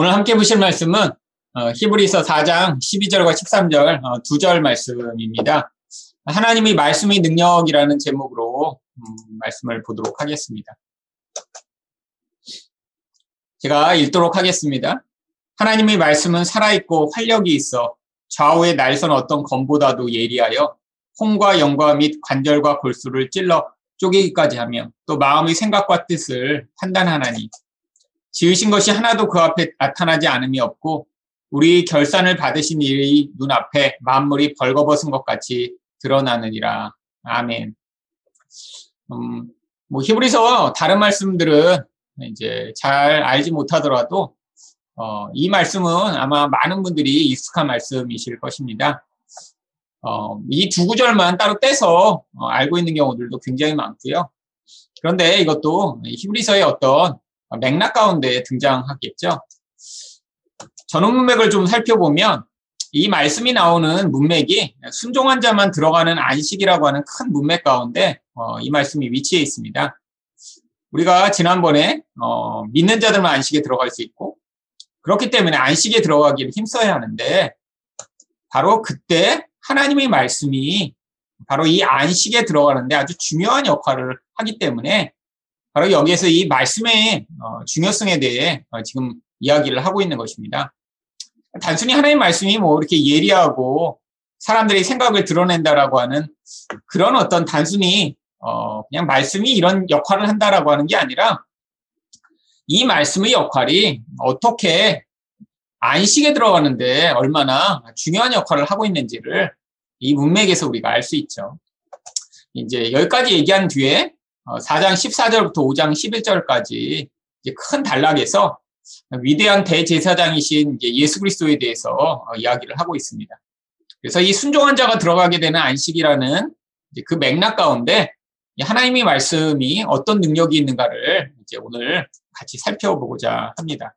오늘 함께 보실 말씀은 어, 히브리서 4장 12절과 13절 어, 두절 말씀입니다. 하나님의 말씀의 능력이라는 제목으로 음, 말씀을 보도록 하겠습니다. 제가 읽도록 하겠습니다. 하나님의 말씀은 살아있고 활력이 있어 좌우의 날선 어떤 검보다도 예리하여 홍과 영과 및 관절과 골수를 찔러 쪼개기까지 하며 또 마음의 생각과 뜻을 판단하나니 지으신 것이 하나도 그 앞에 나타나지 않음이 없고 우리 결산을 받으신 이의 눈앞에 만물이 벌거벗은 것 같이 드러나느니라. 아멘. 음, 뭐 히브리서 다른 말씀들은 이제 잘 알지 못하더라도 어, 이 말씀은 아마 많은 분들이 익숙한 말씀이실 것입니다. 어, 이 두 구절만 따로 떼서 어, 알고 있는 경우들도 굉장히 많고요. 그런데 이것도 히브리서의 어떤 맥락 가운데 등장하겠죠. 전원 문맥을 좀 살펴보면 이 말씀이 나오는 문맥이 순종한 자만 들어가는 안식이라고 하는 큰 문맥 가운데 어, 이 말씀이 위치해 있습니다. 우리가 지난번에 어, 믿는 자들만 안식에 들어갈 수 있고 그렇기 때문에 안식에 들어가기를 힘써야 하는데 바로 그때 하나님의 말씀이 바로 이 안식에 들어가는데 아주 중요한 역할을 하기 때문에 바로 여기에서 이 말씀의 어, 중요성에 대해 어, 지금 이야기를 하고 있는 것입니다. 단순히 하나님 말씀이 뭐 이렇게 예리하고 사람들이 생각을 드러낸다라고 하는 그런 어떤 단순히 어 그냥 말씀이 이런 역할을 한다라고 하는 게 아니라 이 말씀의 역할이 어떻게 안식에 들어가는데 얼마나 중요한 역할을 하고 있는지를 이 문맥에서 우리가 알 수 있죠. 이제 여기까지 얘기한 뒤에 4장 어, 14절부터 5장 11절까지 큰 단락에서 위대한 대제사장이신 예수 그리스도에 대해서 어, 이야기를 하고 있습니다. 그래서 이 순종한 자가 들어가게 되는 안식이라는 그 맥락 가운데 하나님의 말씀이 어떤 능력이 있는가를 이제 오늘 같이 살펴보고자 합니다.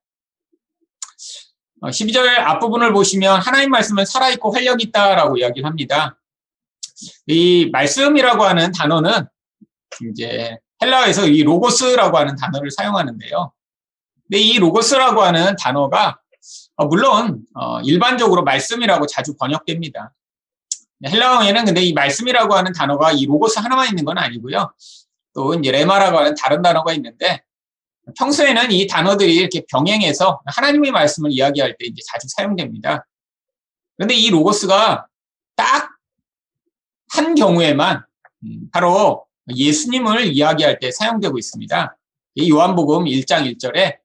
12절 어, 앞부분을 보시면 하나님 말씀은 살아있고 활력 있다라고 이야기를 합니다. 이 말씀이라고 하는 단어는 이제 헬라어에서 이 로고스라고 하는 단어를 사용하는데요. 근데 이 로고스라고 하는 단어가 어, 물론 어, 일반적으로 말씀이라고 자주 번역됩니다. 헬라어에는 근데 이 말씀이라고 하는 단어가 이 로고스 하나만 있는 건 아니고요. 또 이제 레마라고 하는 다른 단어가 있는데 평소에는 이 단어들이 이렇게 병행해서 하나님의 말씀을 이야기할 때 이제 자주 사용됩니다. 그런데 이 로고스가 딱 한 경우에만 음, 바로 예수님을 이야기할 때 사용되고 있습니다. 이 요한복음 1장 1절에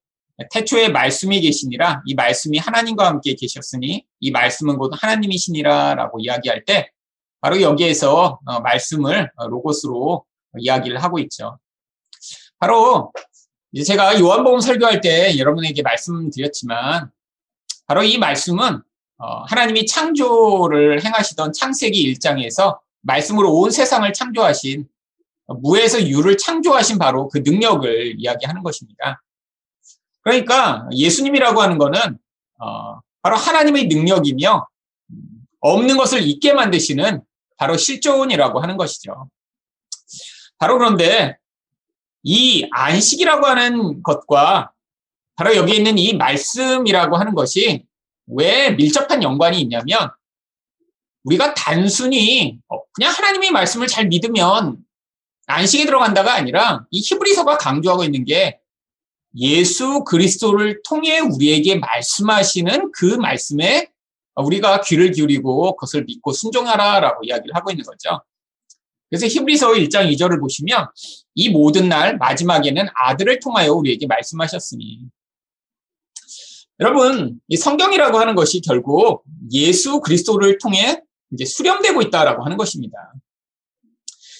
태초에 말씀이 계시니라 이 말씀이 하나님과 함께 계셨으니 이 말씀은 곧 하나님이시니라라고 이야기할 때 바로 여기에서 어, 말씀을 로고스로 이야기를 하고 있죠. 바로 제가 요한복음 설교할 때 여러분에게 말씀드렸지만 바로 이 말씀은 어, 하나님이 창조를 행하시던 창세기 1장에서 말씀으로 온 세상을 창조하신 무에서 유를 창조하신 바로 그 능력을 이야기하는 것입니다. 그러니까 예수님이라고 하는 거는 어, 바로 하나님의 능력이며 없는 것을 있게 만드시는 바로 실존이라고 하는 것이죠. 바로 그런데 이 안식이라고 하는 것과 바로 여기 있는 이 말씀이라고 하는 것이 왜 밀접한 연관이 있냐면 우리가 단순히 어, 그냥 하나님의 말씀을 잘 믿으면 안식에 들어간다가 아니라 이 히브리서가 강조하고 있는 게 예수 그리스도를 통해 우리에게 말씀하시는 그 말씀에 우리가 귀를 기울이고 그것을 믿고 순종하라라고 이야기를 하고 있는 거죠. 그래서 히브리서 1장 2절을 보시면 이 모든 날 마지막에는 아들을 통하여 우리에게 말씀하셨으니 여러분 이 성경이라고 하는 것이 결국 예수 그리스도를 통해 이제 수렴되고 있다라고 하는 것입니다.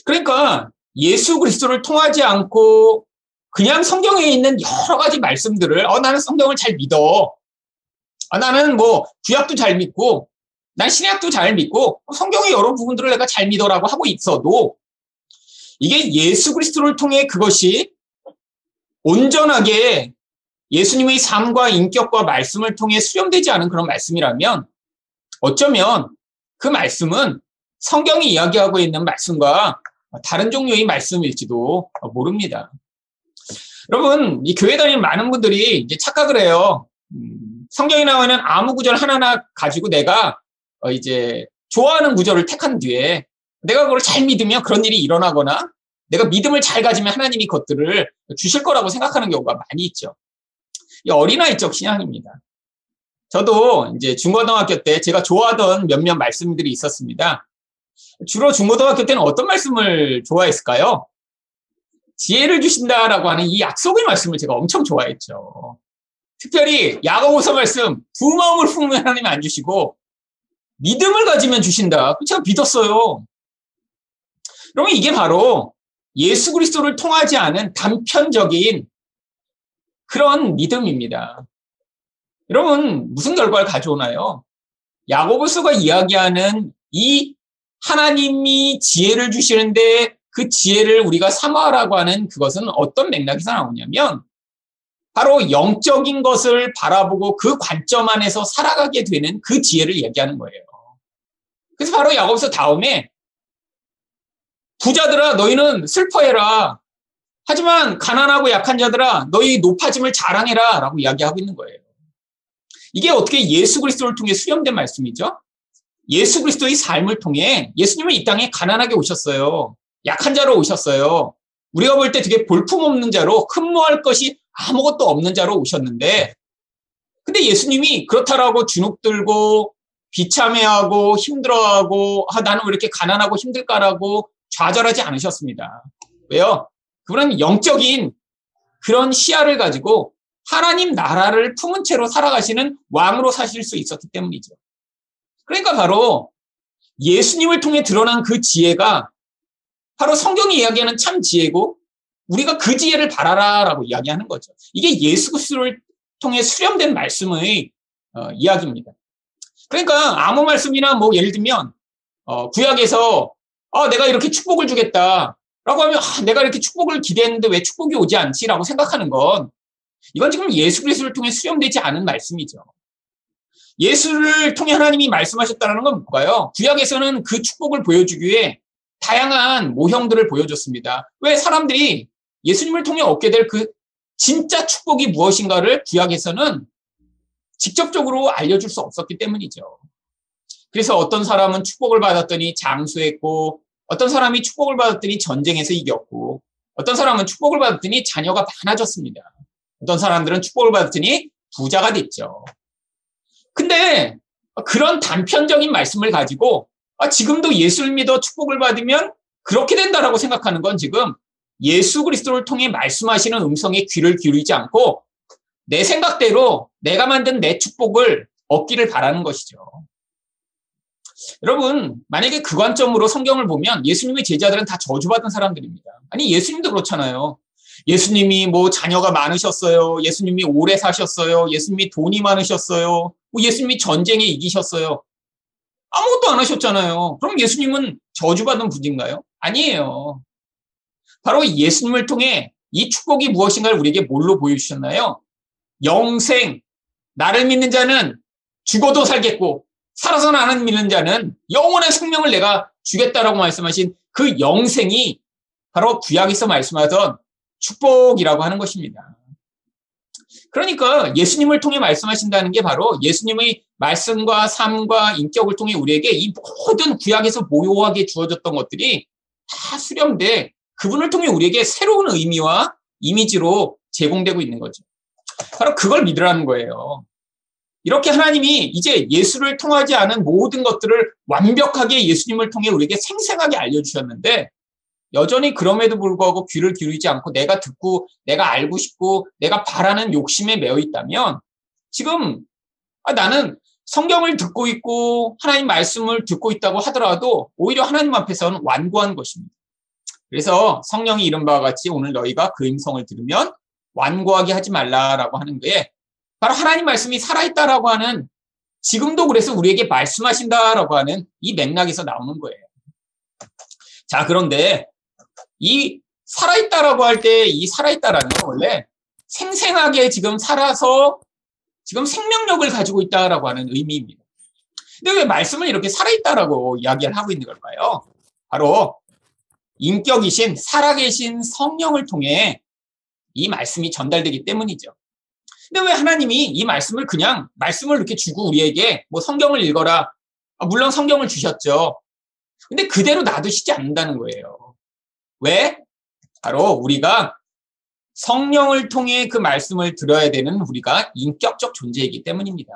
그러니까 예수 그리스도를 통하지 않고 그냥 성경에 있는 여러 가지 말씀들을 어 나는 성경을 잘 믿어. 아, 나는 뭐 구약도 잘 믿고 난 신약도 잘 믿고 성경의 여러 부분들을 내가 잘 믿어라고 하고 있어도 이게 예수 그리스도를 통해 그것이 온전하게 예수님의 삶과 인격과 말씀을 통해 수렴되지 않은 그런 말씀이라면 어쩌면 그 말씀은 성경이 이야기하고 있는 말씀과 다른 종류의 말씀일지도 모릅니다. 여러분, 이 교회 다니는 많은 분들이 이제 착각을 해요. 음, 성경에 나오는 아무 구절 하나하나 가지고 내가 어 이제 좋아하는 구절을 택한 뒤에 내가 그걸 잘 믿으면 그런 일이 일어나거나 내가 믿음을 잘 가지면 하나님이 것들을 주실 거라고 생각하는 경우가 많이 있죠. 이 어린아이적 신앙입니다. 저도 이제 중고등학교 때 제가 좋아하던 몇몇 말씀들이 있었습니다. 주로 중고등학교 때는 어떤 말씀을 좋아했을까요? 지혜를 주신다라고 하는 이 약속의 말씀을 제가 엄청 좋아했죠. 특별히 야고보서 말씀 두 마음을 품으면 하나님 안 주시고 믿음을 가지면 주신다. 제가 믿었어요. 그러면 이게 바로 예수 그리스도를 통하지 않은 단편적인 그런 믿음입니다. 여러분 무슨 결과를 가져오나요? 야고보서가 이야기하는 이 하나님이 지혜를 주시는데 그 지혜를 우리가 사모하라고 하는 그것은 어떤 맥락에서 나오냐면 바로 영적인 것을 바라보고 그 관점 안에서 살아가게 되는 그 지혜를 얘기하는 거예요. 그래서 바로 야고보서 다음에 부자들아 너희는 슬퍼해라. 하지만 가난하고 약한 자들아 너희 높아짐을 자랑해라 라고 이야기하고 있는 거예요. 이게 어떻게 예수 그리스도를 통해 수렴된 말씀이죠? 예수 그리스도의 삶을 통해 예수님은 이 땅에 가난하게 오셨어요. 약한 자로 오셨어요. 우리가 볼 때 되게 볼품없는 자로 흠모할 것이 아무것도 없는 자로 오셨는데 근데 예수님이 그렇다라고 주눅 들고 비참해하고 힘들어하고 아 나는 왜 이렇게 가난하고 힘들까라고 좌절하지 않으셨습니다. 왜요? 그분은 영적인 그런 시야를 가지고 하나님 나라를 품은 채로 살아가시는 왕으로 사실 수 있었기 때문이죠. 그러니까 바로 예수님을 통해 드러난 그 지혜가 바로 성경이 이야기하는 참 지혜고 우리가 그 지혜를 바라라라고 이야기하는 거죠. 이게 예수 그리스도를 통해 수렴된 말씀의 어, 이야기입니다. 그러니까 아무 말씀이나 뭐 예를 들면 어, 구약에서 아, 내가 이렇게 축복을 주겠다. 라고 하면 아, 내가 이렇게 축복을 기대했는데 왜 축복이 오지 않지라고 생각하는 건 이건 지금 예수 그리스도를 통해 수렴되지 않은 말씀이죠. 예수를 통해 하나님이 말씀하셨다는 건 뭘까요? 구약에서는 그 축복을 보여주기 위해 다양한 모형들을 보여줬습니다. 왜 사람들이 예수님을 통해 얻게 될 그 진짜 축복이 무엇인가를 구약에서는 직접적으로 알려줄 수 없었기 때문이죠. 그래서 어떤 사람은 축복을 받았더니 장수했고, 어떤 사람이 축복을 받았더니 전쟁에서 이겼고, 어떤 사람은 축복을 받았더니 자녀가 많아졌습니다. 어떤 사람들은 축복을 받았더니 부자가 됐죠. 근데 그런 단편적인 말씀을 가지고 아, 지금도 예수를 믿어 축복을 받으면 그렇게 된다라고 생각하는 건 지금 예수 그리스도를 통해 말씀하시는 음성에 귀를 기울이지 않고 내 생각대로 내가 만든 내 축복을 얻기를 바라는 것이죠. 여러분, 만약에 그 관점으로 성경을 보면 예수님의 제자들은 다 저주받은 사람들입니다. 아니, 예수님도 그렇잖아요. 예수님이 뭐 자녀가 많으셨어요. 예수님이 오래 사셨어요. 예수님이 돈이 많으셨어요. 뭐 예수님이 전쟁에 이기셨어요. 아무것도 안 하셨잖아요. 그럼 예수님은 저주받은 분인가요? 아니에요. 바로 예수님을 통해 이 축복이 무엇인가를 우리에게 뭘로 보여주셨나요? 영생. 나를 믿는 자는 죽어도 살겠고, 살아서 나는 믿는 자는 영원한 생명을 내가 주겠다라고 말씀하신 그 영생이 바로 구약에서 말씀하던 축복이라고 하는 것입니다. 그러니까 예수님을 통해 말씀하신다는 게 바로 예수님의 말씀과 삶과 인격을 통해 우리에게 이 모든 구약에서 모호하게 주어졌던 것들이 다 수렴돼 그분을 통해 우리에게 새로운 의미와 이미지로 제공되고 있는 거죠. 바로 그걸 믿으라는 거예요. 이렇게 하나님이 이제 예수를 통하지 않은 모든 것들을 완벽하게 예수님을 통해 우리에게 생생하게 알려주셨는데 여전히 그럼에도 불구하고 귀를 기울이지 않고 내가 듣고 내가 알고 싶고 내가 바라는 욕심에 매여 있다면 지금 아, 나는 성경을 듣고 있고 하나님 말씀을 듣고 있다고 하더라도 오히려 하나님 앞에서는 완고한 것입니다. 그래서 성령이 이런 바와 같이 오늘 너희가 그 음성을 들으면 완고하게 하지 말라라고 하는 게 바로 하나님 말씀이 살아있다라고 하는 지금도 그래서 우리에게 말씀하신다라고 하는 이 맥락에서 나오는 거예요. 자, 그런데 이 살아있다라고 할 때 이 살아있다라는 건 원래 생생하게 지금 살아서 지금 생명력을 가지고 있다라고 하는 의미입니다. 근데 왜 말씀을 이렇게 살아있다라고 이야기를 하고 있는 걸까요? 바로 인격이신 살아계신 성령을 통해 이 말씀이 전달되기 때문이죠. 근데 왜 하나님이 이 말씀을 그냥 말씀을 이렇게 주고 우리에게 뭐 성경을 읽어라. 아, 물론 성경을 주셨죠. 근데 그대로 놔두시지 않는다는 거예요. 왜? 바로 우리가 성령을 통해 그 말씀을 들어야 되는 우리가 인격적 존재이기 때문입니다.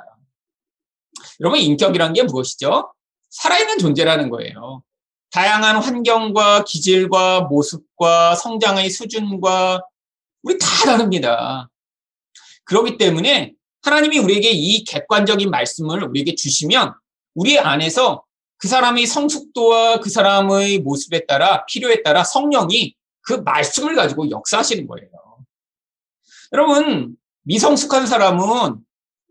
여러분, 인격이란 게 무엇이죠? 살아있는 존재라는 거예요. 다양한 환경과 기질과 모습과 성장의 수준과 우리 다 다릅니다. 그렇기 때문에 하나님이 우리에게 이 객관적인 말씀을 우리에게 주시면 우리 안에서 그 사람의 성숙도와 그 사람의 모습에 따라 필요에 따라 성령이 그 말씀을 가지고 역사하시는 거예요. 여러분, 미성숙한 사람은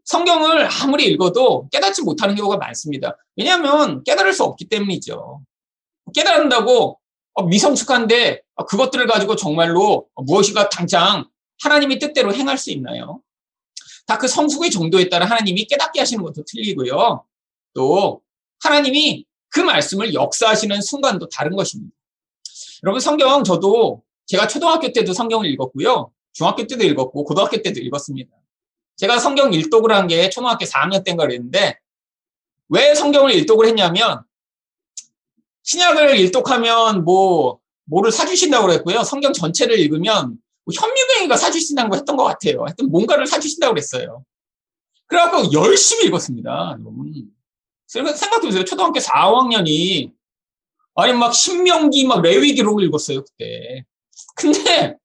성경을 아무리 읽어도 깨닫지 못하는 경우가 많습니다. 왜냐하면 깨달을 수 없기 때문이죠. 깨달은다고 어, 미성숙한데 그것들을 가지고 정말로 무엇인가 당장 하나님의 뜻대로 행할 수 있나요? 다 그 성숙의 정도에 따라 하나님이 깨닫게 하시는 것도 틀리고요. 또 하나님이 그 말씀을 역사하시는 순간도 다른 것입니다. 여러분 성경 저도 제가 초등학교 때도 성경을 읽었고요. 중학교 때도 읽었고 고등학교 때도 읽었습니다. 제가 성경 일독을 한 게 초등학교 4학년 때인가 그랬는데 왜 성경을 일독을 했냐면 신약을 일독하면 뭐 뭐를 사주신다고 그랬고요. 성경 전체를 읽으면 뭐 현미경이가 사주신다고 했던 것 같아요. 하여튼 뭔가를 사주신다고 그랬어요. 그래갖고 열심히 읽었습니다. 생각해보세요. 초등학교 4학년이 아니 막 신명기 막 레위기록을 읽었어요 그때. 근데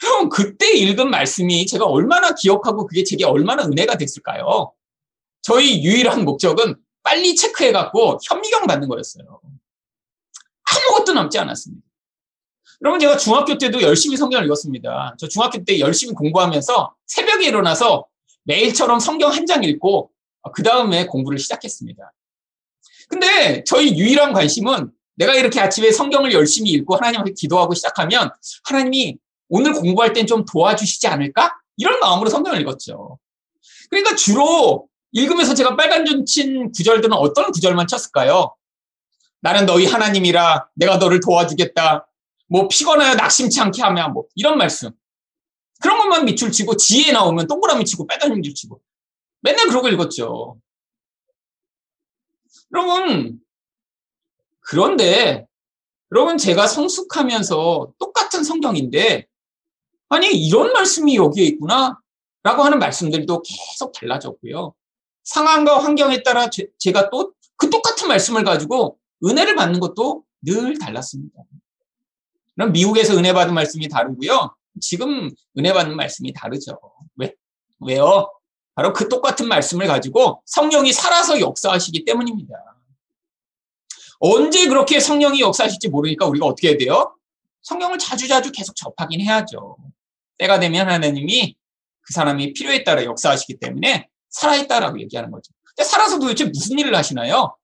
형 그때 읽은 말씀이 제가 얼마나 기억하고 그게 제게 얼마나 은혜가 됐을까요? 저희 유일한 목적은 빨리 체크해갖고 현미경 받는 거였어요. 아무것도 남지 않았습니다. 여러분 제가 중학교 때도 열심히 성경을 읽었습니다. 저 중학교 때 열심히 공부하면서 새벽에 일어나서 매일처럼 성경 한 장 읽고 그 다음에 공부를 시작했습니다. 근데 저희 유일한 관심은 내가 이렇게 아침에 성경을 열심히 읽고 하나님한테 기도하고 시작하면 하나님이 오늘 공부할 땐 좀 도와주시지 않을까? 이런 마음으로 성경을 읽었죠. 그러니까 주로 읽으면서 제가 빨간 줄 친 구절들은 어떤 구절만 쳤을까요? 나는 너희 하나님이라 내가 너를 도와주겠다. 뭐 피곤하여 낙심치 않게 하며 뭐 이런 말씀. 그런 것만 밑줄 치고 지혜 나오면 동그라미 치고 빨간 줄 치고 맨날 그러고 읽었죠. 여러분 그런데 여러분 제가 성숙하면서 똑같은 성경인데 아니 이런 말씀이 여기에 있구나 라고 하는 말씀들도 계속 달라졌고요. 상황과 환경에 따라 제, 제가 또 그 똑같은 말씀을 가지고 은혜를 받는 것도 늘 달랐습니다. 그럼 미국에서 은혜 받은 말씀이 다르고요. 지금 은혜 받는 말씀이 다르죠. 왜? 왜요? 바로 그 똑같은 말씀을 가지고 성령이 살아서 역사하시기 때문입니다. 언제 그렇게 성령이 역사하실지 모르니까 우리가 어떻게 해야 돼요? 성경을 자주자주 계속 접하긴 해야죠. 때가 되면 하나님이 그 사람이 필요에 따라 역사하시기 때문에 살아있다라고 얘기하는 거죠. 근데 살아서 도대체 무슨 일을 하시나요?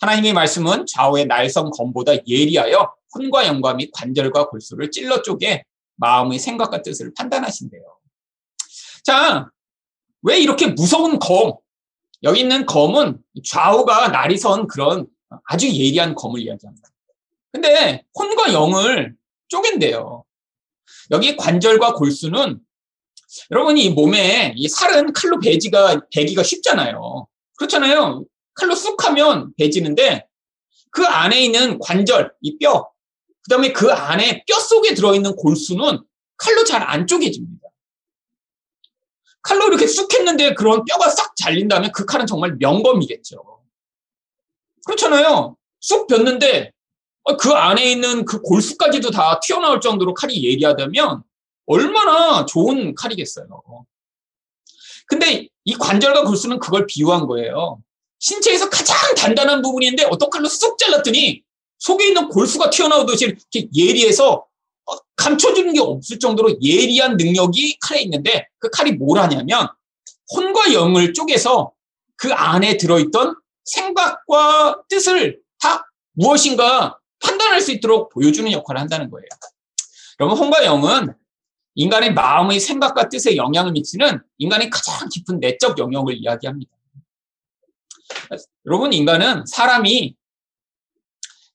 하나님의 말씀은 좌우의 날성 검보다 예리하여 혼과 영과 및 관절과 골수를 찔러 쪼개 마음의 생각과 뜻을 판단하신대요. 자, 왜 이렇게 무서운 검? 여기 있는 검은 좌우가 날이 선 그런 아주 예리한 검을 이야기합니다. 근데 혼과 영을 쪼갠대요. 여기 관절과 골수는 여러분이 이 몸에 이 살은 칼로 베지가 베기가 쉽잖아요. 그렇잖아요. 칼로 쑥 하면 베지는데 그 안에 있는 관절, 이 뼈, 그 다음에 그 안에 뼈 속에 들어 있는 골수는 칼로 잘 안 쪼개집니다. 칼로 이렇게 쑥 했는데 그런 뼈가 싹 잘린다면 그 칼은 정말 명검이겠죠. 그렇잖아요. 쑥 폈는데 어, 그 안에 있는 그 골수까지도 다 튀어나올 정도로 칼이 예리하다면 얼마나 좋은 칼이겠어요. 근데 이 관절과 골수는 그걸 비유한 거예요. 신체에서 가장 단단한 부분인데 어떤 칼로 쑥 잘랐더니 속에 있는 골수가 튀어나오듯이 이렇게 예리해서 어, 감춰주는 게 없을 정도로 예리한 능력이 칼에 있는데 그 칼이 뭘 하냐면 혼과 영을 쪼개서 그 안에 들어있던 생각과 뜻을 다 무엇인가 판단할 수 있도록 보여주는 역할을 한다는 거예요. 여러분, 혼과 영은 인간의 마음의 생각과 뜻에 영향을 미치는 인간의 가장 깊은 내적 영역을 이야기합니다. 여러분, 인간은 사람이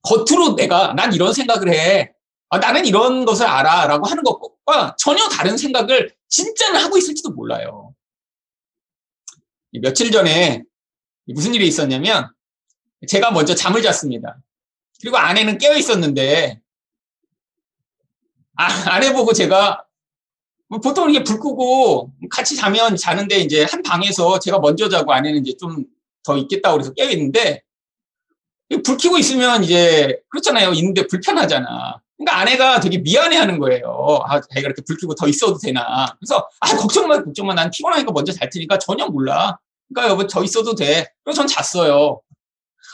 겉으로 내가 난 이런 생각을 해. 아, 나는 이런 것을 알아. 라고 하는 것과 전혀 다른 생각을 진짜는 하고 있을지도 몰라요. 며칠 전에 무슨 일이 있었냐면 제가 먼저 잠을 잤습니다. 그리고 아내는 깨어 있었는데 아, 아내 보고 제가 뭐 보통 이게 불 끄고 같이 자면 자는데 이제 한 방에서 제가 먼저 자고 아내는 이제 좀 더 있겠다고 그래서 깨어 있는데 불 켜고 있으면 이제 그렇잖아요. 있는데 불편하잖아. 그러니까 아내가 되게 미안해하는 거예요. 아, 자기가 이렇게 불 켜고 더 있어도 되나. 그래서 아 걱정 마, 걱정 마. 난 피곤하니까 먼저 잘 테니까 전혀 몰라. 그러니까 여보 더 있어도 돼. 그래서 전 잤어요.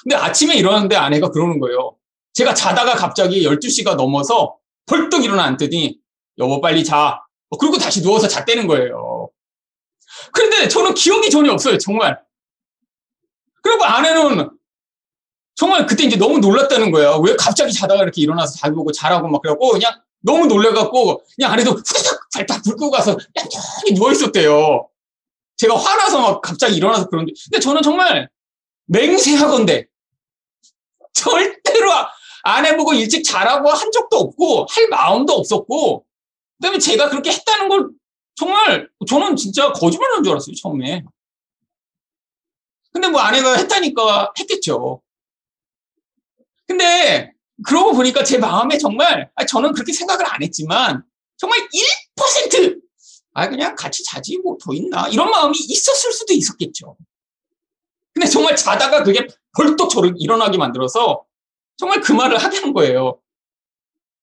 근데 아침에 일어났는데 아내가 그러는 거예요. 제가 자다가 갑자기 12시가 넘어서 벌떡 일어나 앉더니 여보 빨리 자. 그리고 다시 누워서 잤다는 거예요. 그런데 저는 기억이 전혀 없어요. 정말. 그리고 아내는 정말 그때 이제 너무 놀랐다는 거야. 왜 갑자기 자다가 이렇게 일어나서 자기 보고 자라고 막 그래갖고 그냥 너무 놀래갖고 그냥 아내도 후다닥 발딱 불 끄고 가서 얌전히 누워있었대요. 제가 화나서 막 갑자기 일어나서 그런데. 근데 저는 정말 맹세하건데 절대로 아내 보고 일찍 자라고 한 적도 없고 할 마음도 없었고 그다음에 제가 그렇게 했다는 걸 정말 저는 진짜 거짓말하는 줄 알았어요 처음에. 근데 뭐 아내가 했다니까 했겠죠. 근데 그러고 보니까 제 마음에 정말 저는 그렇게 생각을 안 했지만 정말 1%, 아 그냥 같이 자지 뭐 더 있나 이런 마음이 있었을 수도 있었겠죠. 근데 정말 자다가 그게 벌떡 저를 일어나게 만들어서 정말 그 말을 하게 한 거예요.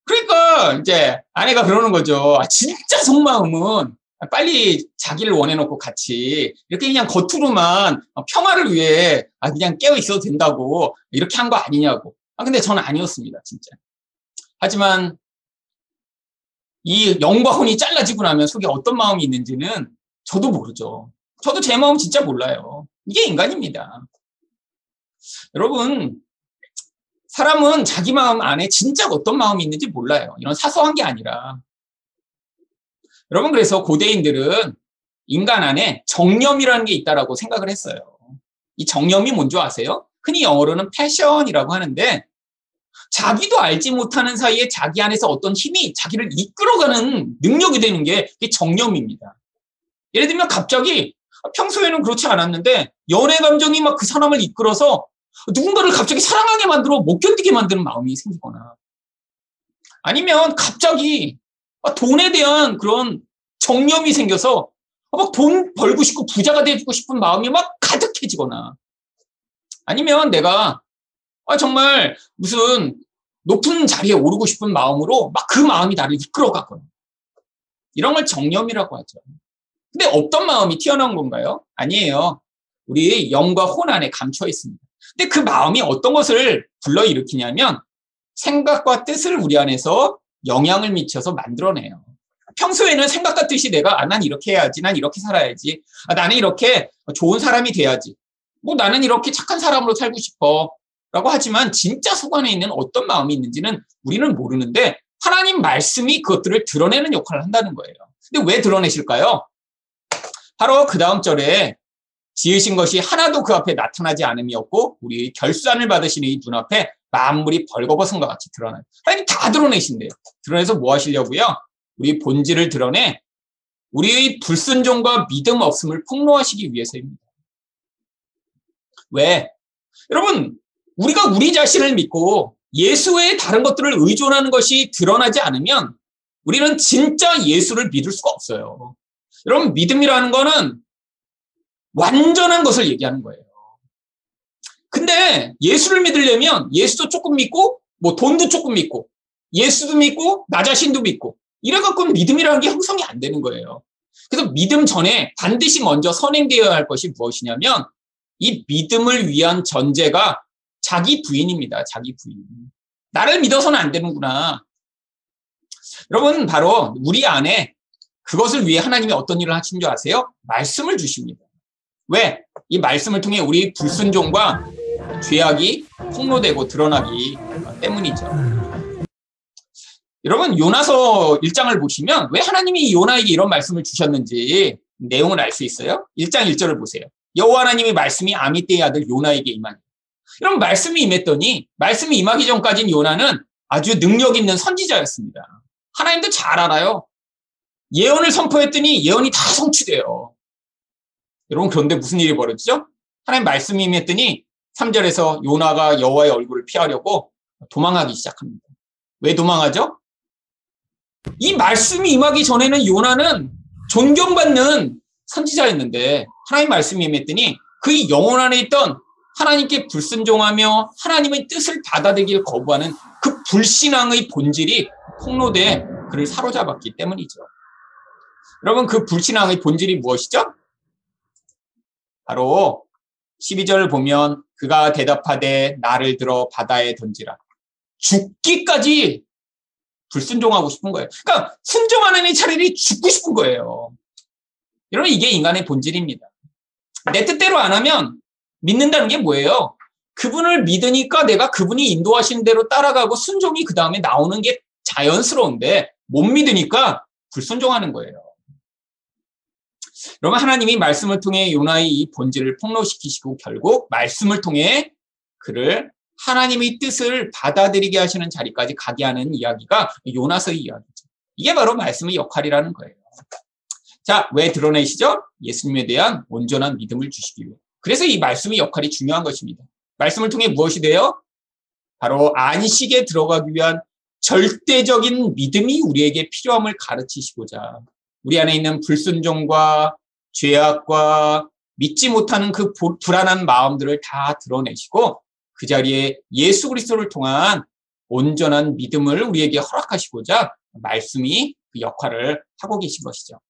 그러니까 이제 아내가 그러는 거죠. 아, 진짜 속마음은 빨리 자기를 원해놓고 같이 이렇게 그냥 겉으로만 평화를 위해 아, 그냥 깨어 있어도 된다고 이렇게 한 거 아니냐고. 아, 근데 저는 아니었습니다, 진짜. 하지만 이 영과 혼이 잘라지고 나면 속에 어떤 마음이 있는지는 저도 모르죠. 저도 제 마음 진짜 몰라요. 이게 인간입니다. 여러분, 사람은 자기 마음 안에 진짜 어떤 마음이 있는지 몰라요. 이런 사소한 게 아니라. 여러분, 그래서 고대인들은 인간 안에 정념이라는 게 있다라고 생각을 했어요. 이 정념이 뭔지 아세요? 흔히 영어로는 패션이라고 하는데 자기도 알지 못하는 사이에 자기 안에서 어떤 힘이 자기를 이끌어가는 능력이 되는 게 정념입니다. 예를 들면 갑자기 평소에는 그렇지 않았는데 연애 감정이 막 그 사람을 이끌어서 누군가를 갑자기 사랑하게 만들어 못 견디게 만드는 마음이 생기거나 아니면 갑자기 돈에 대한 그런 정념이 생겨서 막 돈 벌고 싶고 부자가 되고 싶은 마음이 막 가득해지거나 아니면 내가 아, 정말 무슨 높은 자리에 오르고 싶은 마음으로 막 그 마음이 나를 이끌어 가거나 이런 걸 정념이라고 하죠. 근데 어떤 마음이 튀어나온 건가요? 아니에요. 우리 영과 혼 안에 감춰 있습니다. 근데 그 마음이 어떤 것을 불러일으키냐면 생각과 뜻을 우리 안에서 영향을 미쳐서 만들어내요. 평소에는 생각과 뜻이 내가 아, 난 이렇게 해야지, 난 이렇게 살아야지, 아, 나는 이렇게 좋은 사람이 돼야지, 뭐 나는 이렇게 착한 사람으로 살고 싶어. 라고 하지만 진짜 속 안에 있는 어떤 마음이 있는지는 우리는 모르는데 하나님 말씀이 그것들을 드러내는 역할을 한다는 거예요. 근데 왜 드러내실까요? 바로 그 다음 절에 지으신 것이 하나도 그 앞에 나타나지 않음이었고 우리 결산을 받으시는 이 눈앞에 만물이 벌거벗은 것 같이 드러나요. 하나님 다 드러내신대요. 드러내서 뭐 하시려고요? 우리 본질을 드러내 우리의 불순종과 믿음 없음을 폭로하시기 위해서입니다. 왜? 여러분, 우리가 우리 자신을 믿고 예수 외에 다른 것들을 의존하는 것이 드러나지 않으면 우리는 진짜 예수를 믿을 수가 없어요. 여러분, 믿음이라는 거는 완전한 것을 얘기하는 거예요. 근데 예수를 믿으려면 예수도 조금 믿고, 뭐 돈도 조금 믿고, 예수도 믿고, 나 자신도 믿고, 이래갖고는 믿음이라는 게 형성이 안 되는 거예요. 그래서 믿음 전에 반드시 먼저 선행되어야 할 것이 무엇이냐면, 이 믿음을 위한 전제가 자기 부인입니다. 자기 부인. 나를 믿어서는 안 되는구나. 여러분, 바로 우리 안에 그것을 위해 하나님이 어떤 일을 하신 줄 아세요? 말씀을 주십니다. 왜? 이 말씀을 통해 우리 불순종과 죄악이 폭로되고 드러나기 때문이죠. 여러분, 요나서 1장을 보시면 왜 하나님이 요나에게 이런 말씀을 주셨는지 내용을 알 수 있어요? 1장 1절을 보세요. 여호와 하나님의 말씀이 아미떼의 아들 요나에게 임하니 이런 말씀이 임했더니 말씀이 임하기 전까지는 요나는 아주 능력 있는 선지자였습니다. 하나님도 잘 알아요. 예언을 선포했더니 예언이 다 성취돼요. 여러분 그런데 무슨 일이 벌어지죠? 하나님 말씀이 임했더니 3절에서 요나가 여호와의 얼굴을 피하려고 도망하기 시작합니다. 왜 도망하죠? 이 말씀이 임하기 전에는 요나는 존경받는 선지자였는데 하나님 말씀이 임했더니 그 영혼 안에 있던 하나님께 불순종하며 하나님의 뜻을 받아들이길 거부하는 그 불신앙의 본질이 폭로돼 그를 사로잡았기 때문이죠. 여러분 그 불신앙의 본질이 무엇이죠? 바로 12절을 보면 그가 대답하되 나를 들어 바다에 던지라. 죽기까지 불순종하고 싶은 거예요. 그러니까 순종하는 이 차라리 죽고 싶은 거예요. 여러분 이게 인간의 본질입니다. 내 뜻대로 안 하면 믿는다는 게 뭐예요? 그분을 믿으니까 내가 그분이 인도하신 대로 따라가고 순종이 그 다음에 나오는 게 자연스러운데 못 믿으니까 불순종하는 거예요. 여러분 하나님이 말씀을 통해 요나의 이 본질을 폭로시키시고 결국 말씀을 통해 그를 하나님의 뜻을 받아들이게 하시는 자리까지 가게 하는 이야기가 요나서의 이야기죠. 이게 바로 말씀의 역할이라는 거예요. 자, 왜 드러내시죠? 예수님에 대한 온전한 믿음을 주시기 위해. 그래서 이 말씀의 역할이 중요한 것입니다. 말씀을 통해 무엇이 돼요? 바로 안식에 들어가기 위한 절대적인 믿음이 우리에게 필요함을 가르치시고자 우리 안에 있는 불순종과 죄악과 믿지 못하는 그 불안한 마음들을 다 드러내시고 그 자리에 예수 그리스도를 통한 온전한 믿음을 우리에게 허락하시고자 말씀이 그 역할을 하고 계신 것이죠.